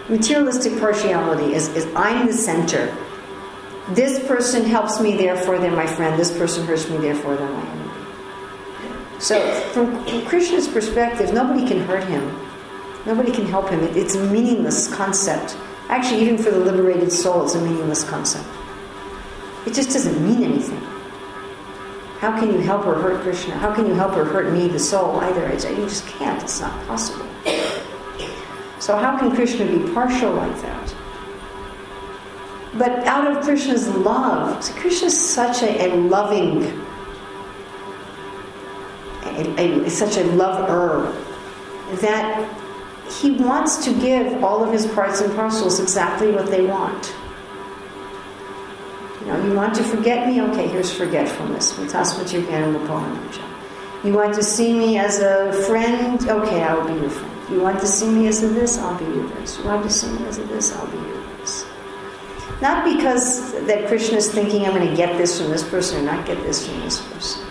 Materialistic partiality is, is I'm the center. This person helps me, therefore they're my friend. This person hurts me, therefore they're my enemy. So, from, Krishna's perspective, nobody can hurt him. Nobody can help him. It, it's a meaningless concept. Actually, even for the liberated soul, it's a meaningless concept. It just doesn't mean anything. How can you help or hurt Krishna? How can you help or hurt me, the soul? Either you just can't. It's not possible. So how can Krishna be partial like that? But out of Krishna's love, Krishna is such a, a loving, a, a, such a lover, that he wants to give all of his parts and parcels exactly what they want. You know, you want to forget me? Okay, here's forgetfulness. You want to see me as a friend? Okay, I'll be your friend. You want to see me as a this? I'll be your this. You want to see me as a this? I'll be your. Not because that Krishna is thinking I'm going to get this from this person or not get this from this person.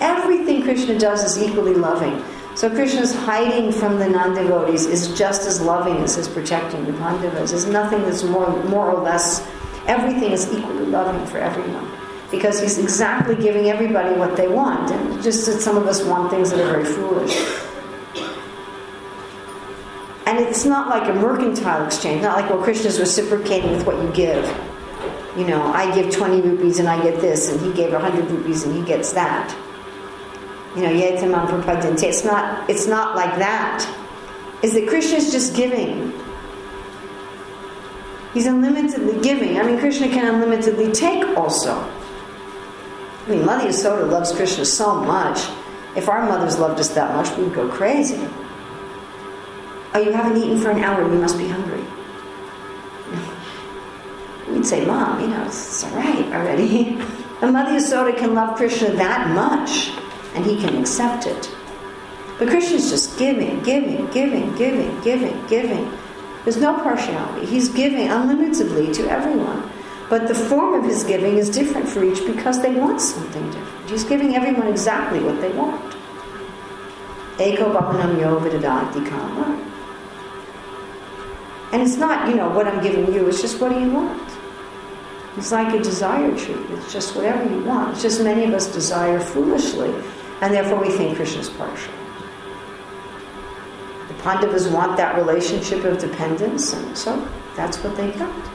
Everything Krishna does is equally loving. So Krishna's hiding from the non-devotees is just as loving as his protecting the Pandavas. There's nothing that's more, more or less. Everything is equally loving for everyone because he's exactly giving everybody what they want. And just that some of us want things that are very foolish. And it's not like a mercantile exchange, not like, well, Krishna's reciprocating with what you give. You know, I give 20 rupees and I get this, and he gave 100 rupees and he gets that. You know. It's not, it's not like that. Is that Krishna's just giving. He's unlimitedly giving. I mean, Krishna can unlimitedly take also. I mean, Mother Yasoda loves Krishna so much. If our mothers loved us that much, we'd go crazy. Oh, you haven't eaten for an hour, you must be hungry. We'd say, Mom, you know, it's, all right already. A Mother Yasoda can love Krishna that much, and he can accept it. But Krishna's just giving, giving, giving, giving, giving, giving. There's no partiality. He's giving unlimitedly to everyone. But the form of his giving is different for each because they want something different. He's giving everyone exactly what they want. Eko bhavanam yo vidadati kama. And it's not, you know, what I'm giving you, it's just what do you want? It's like a desire tree. It's just whatever you want. It's just many of us desire foolishly, and therefore we think Krishna's partial. The Pandavas want that relationship of dependence, and so that's what they got.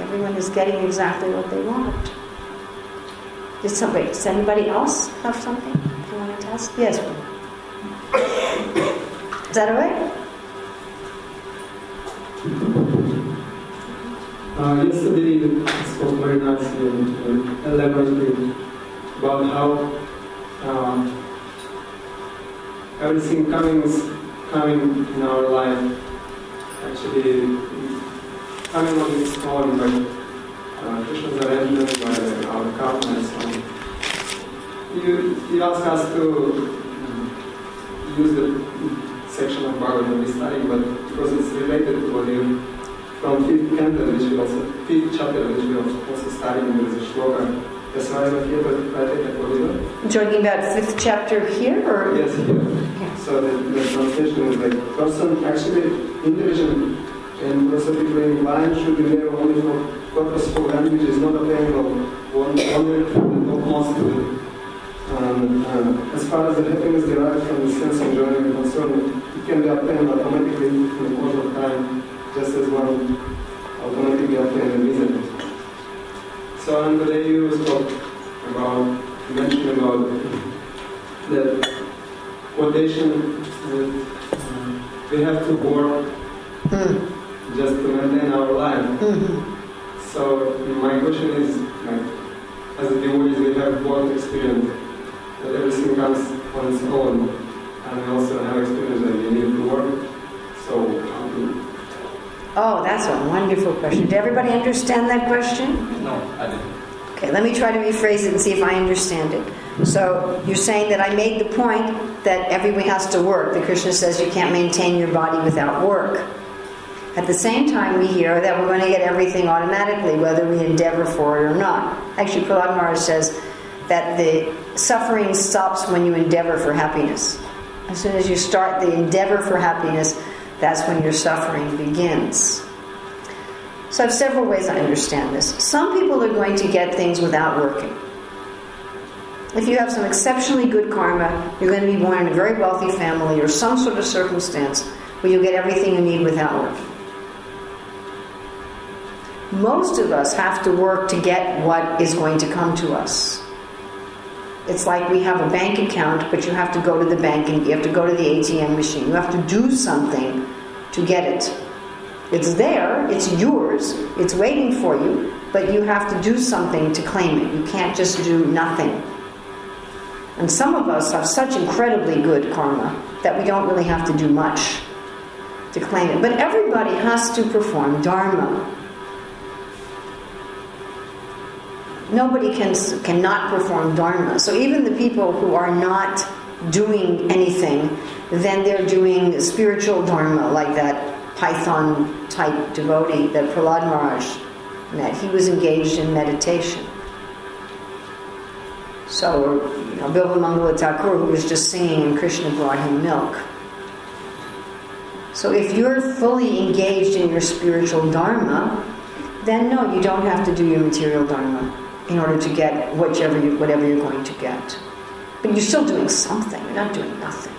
Everyone is getting exactly what they want. Did somebody, does anybody else have something you wanted to ask? Yes. Is that all right? Uh, yesterday you spoke very nicely and, and elaborately about how um, everything coming coming in our life actually coming on its own by uh, Krishna's arrangement, by our karma and so on. You, you ask us to um, use the section of Bhagavad but because it's related to what you from fifth canto, which we also fifth chapter, which we also studied, there is a shloka. Yasvaya Vyeta Prateka Kodila. Talking about fifth chapter here, or Yes, here. So the, the translation is like person actually individual and philosophically inclined should be there only for purposeful language is not a thing of one only from the topmost. Um, uh, as far as the happiness derived from the sense enjoyment is concerned, it can be obtained automatically in the course of time, just as one automatically obtained the reason. So on the day you spoke about, you mentioned about the quotation that uh, we have to work Hmm. just to maintain our life. Mhm. So my question is, like, as a devotees, we have both experience that everything comes on its own, and also have experience that we need to work. So how to Oh, that's a wonderful question. Did everybody understand that question? No, I didn't. Okay, let me try to rephrase it and see if I understand it. So you're saying that I made the point that everyone has to work. The Krishna says you can't maintain your body without work. At the same time, we hear that we're going to get everything automatically, whether we endeavor for it or not. Actually, Prahlad Maharaj says that the suffering stops when you endeavor for happiness. As soon as you start the endeavor for happiness, that's when your suffering begins. So I have several ways I understand this. Some people are going to get things without working. If you have some exceptionally good karma, you're going to be born in a very wealthy family or some sort of circumstance where you'll get everything you need without working. Most of us have to work to get what is going to come to us. It's like we have a bank account, but you have to go to the bank and you have to go to the ATM machine. You have to do something to get it. It's there, it's yours, it's waiting for you, but you have to do something to claim it. You can't just do nothing. And some of us have such incredibly good karma that we don't really have to do much to claim it. But everybody has to perform dharma. Nobody can cannot perform dharma. So even the people who are not doing anything, then they're doing spiritual dharma, like that Python type devotee that Prahlad Maharaj met. He was engaged in meditation. So, you know, Bilvamangala Thakur, who was just singing, and Krishna brought him milk. So, if you're fully engaged in your spiritual dharma, then no, you don't have to do your material dharma in order to get whichever you, whatever you're going to get. But you're still doing something. You're not doing nothing.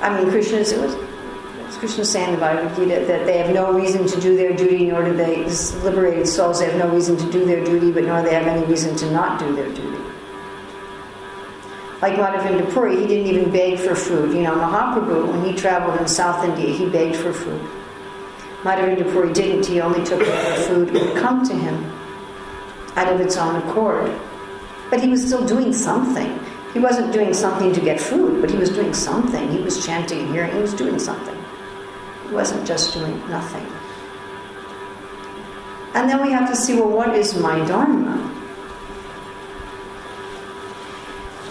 I mean, Krishna is, Krishna saying in the Bhagavad Gita that they have no reason to do their duty, nor do they, liberated souls, they have no reason to do their duty, but nor do they have any reason to not do their duty. Like Madhavendra Puri, he didn't even beg for food. You know, Mahaprabhu, when he traveled in South India, he begged for food. Madhavendra Puri didn't, he only took whatever food would come to him out of its own accord. But he was still doing something. He wasn't doing something to get food, but he was doing something. He was chanting and hearing, he was doing something. He wasn't just doing nothing. And then we have to see well, what is my Dharma?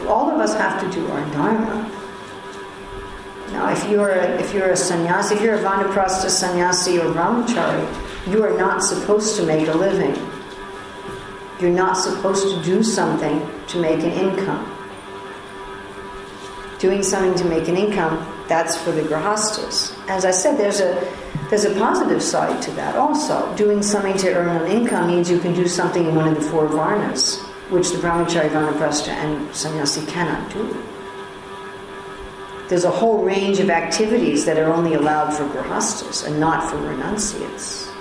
All of us have to do our Dharma. Now, if you're a, if you're a sannyasi, if you're a vanaprastha sannyasi or brahmachari, you are not supposed to make a living. You're not supposed to do something to make an income. Doing something to make an income, that's for the grahastas. As I said, there's a There's a positive side to that also. Doing something to earn an income means you can do something in one of the four varnas, which the brahmachari, vanaprastha, and sannyasi cannot do. There's a whole range of activities that are only allowed for grahastas and not for renunciates.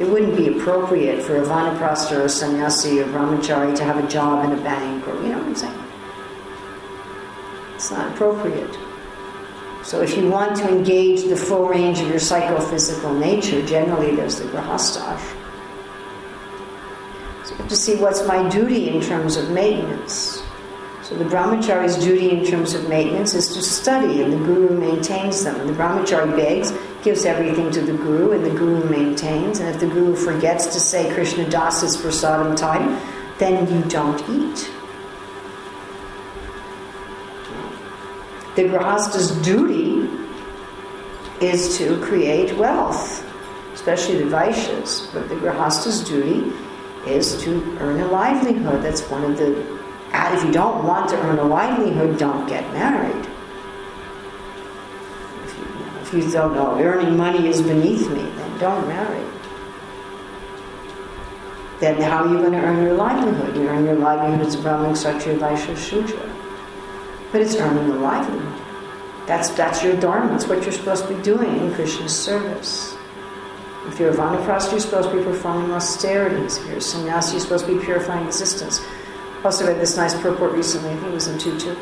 It wouldn't be appropriate for a vanaprastha or a sannyasi or brahmachari to have a job in a bank or, you know what I'm saying? It's not appropriate. So if you want to engage the full range of your psychophysical nature, generally there's the grahastha. So you have to see what's my duty in terms of maintenance. So the brahmachari's duty in terms of maintenance is to study, and the guru maintains them. The brahmachari begs, gives everything to the guru, and the guru maintains. And if the guru forgets to say Krishna Das's prasadam time, then you don't eat. The grahasta's duty is to create wealth, especially the Vaishyas. But the grahasta's duty is to earn a livelihood. That's one of the. If you don't want to earn a livelihood, don't get married. If you, if you don't know earning money is beneath me, then don't marry. Then how are you going to earn your livelihood? You earn your livelihood as Brahmin, Kshatriya, Vaishya, Shudra. But it's earning a livelihood. That's, that's your dharma. That's what you're supposed to be doing in Krishna's service. If you're a Vanaprastha, you're supposed to be performing austerities. If you're a sannyasi, you're supposed to be purifying existence. Also read this nice purport recently, I think it was in Tutu.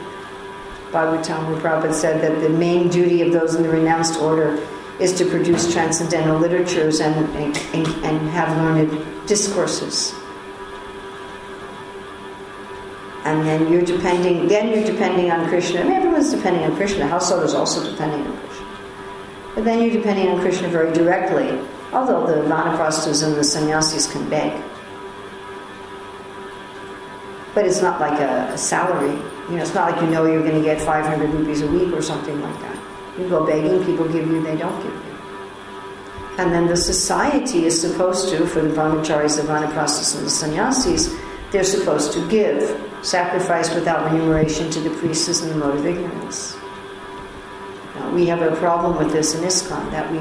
Bhagavatam, where Prabhupada said that the main duty of those in the renounced order is to produce transcendental literatures and, and, and have learned discourses. And then you're depending, then you're depending on Krishna. I mean, everyone's depending on Krishna. Household is also depending on Krishna. But then you're depending on Krishna very directly, although the vanaprasthas and the sannyasis can beg. But it's not like a, a salary. You know, it's not like you know you're going to get 500 rupees a week or something like that. You go begging, people give you, they don't give you. And then the society is supposed to, for the brahmacharis, the vanaprasthas, and the sannyasis, they're supposed to give. Sacrifice without remuneration to the priests in the mode of ignorance. Now, we have a problem with this in ISKCON, that we,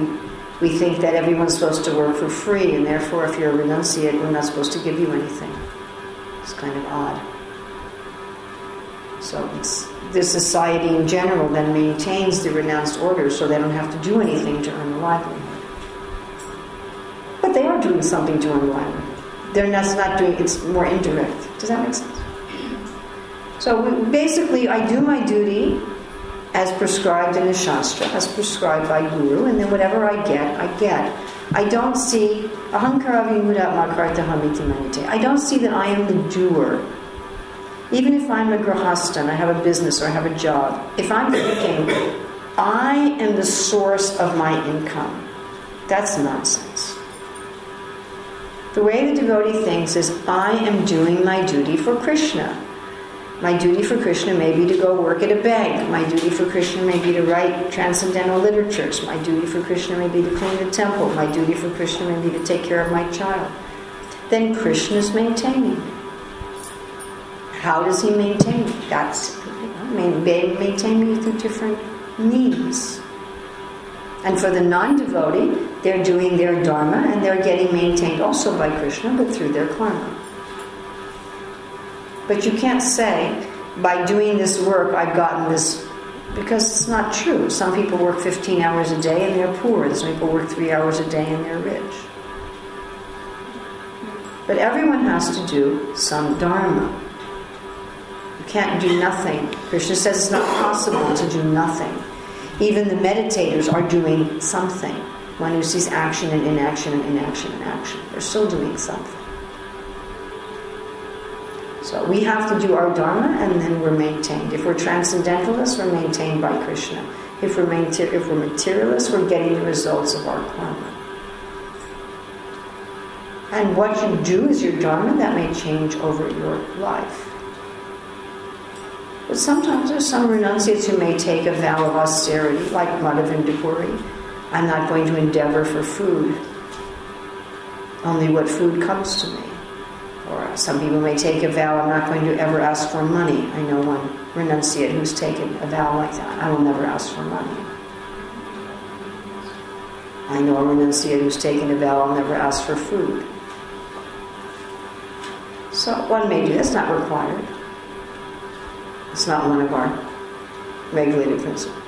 we think that everyone's supposed to work for free, and therefore, if you're a renunciate, we're not supposed to give you anything. It's kind of odd. So it's the society in general then maintains the renounced order so they don't have to do anything to earn a livelihood. But they are doing something to earn a livelihood. They're not, not doing it's more indirect. Does that make sense? So basically, I do my duty as prescribed in the Shastra, as prescribed by Guru, and then whatever I get, I get. I don't see I don't see that I am the doer. Even if I'm a grahasta and I have a business or I have a job, if I'm thinking, I am the source of my income, that's nonsense. The way the devotee thinks is, I am doing my duty for Krishna. My duty for Krishna may be to go work at a bank. My duty for Krishna may be to write transcendental literatures. My duty for Krishna may be to clean the temple. My duty for Krishna may be to take care of my child. Then Krishna is maintaining. How does he maintain? That's maintain me through different means. And for the non-devotee, they're doing their dharma and they're getting maintained also by Krishna, but through their karma. But you can't say, by doing this work, I've gotten this, because it's not true. Some people work 15 hours a day and they're poor. And some people work three hours a day and they're rich. But everyone has to do some dharma. You can't do nothing. Krishna says it's not possible to do nothing. Even the meditators are doing something. One who sees action and inaction and inaction and action. They're still doing something. So we have to do our dharma and then we're maintained. If we're transcendentalists, we're maintained by Krishna. If we're, mater- if we're materialists, we're getting the results of our karma. And what you do is your dharma that may change over your life. But sometimes there's some renunciates who may take a vow of austerity, like Madhavendra Puri. I'm not going to endeavor for food, only what food comes to me. Or some people may take a vow, I'm not going to ever ask for money. I know one renunciate who's taken a vow like that. I will never ask for money. I know a renunciate who's taken a vow I'll never ask for food. So one may do that's not required. It's not one of our regulated principles.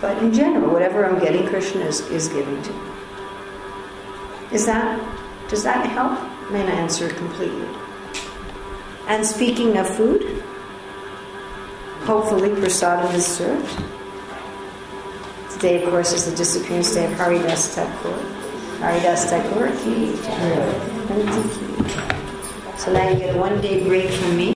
But in general, whatever I'm getting, Krishna is, is giving to me. Is that does that help? May not answer completely. And speaking of food, hopefully prasadam is served. Today, of course, is the disappearance day of Haridas Thakur. Haridas Thakur. So now you get a one day break from me.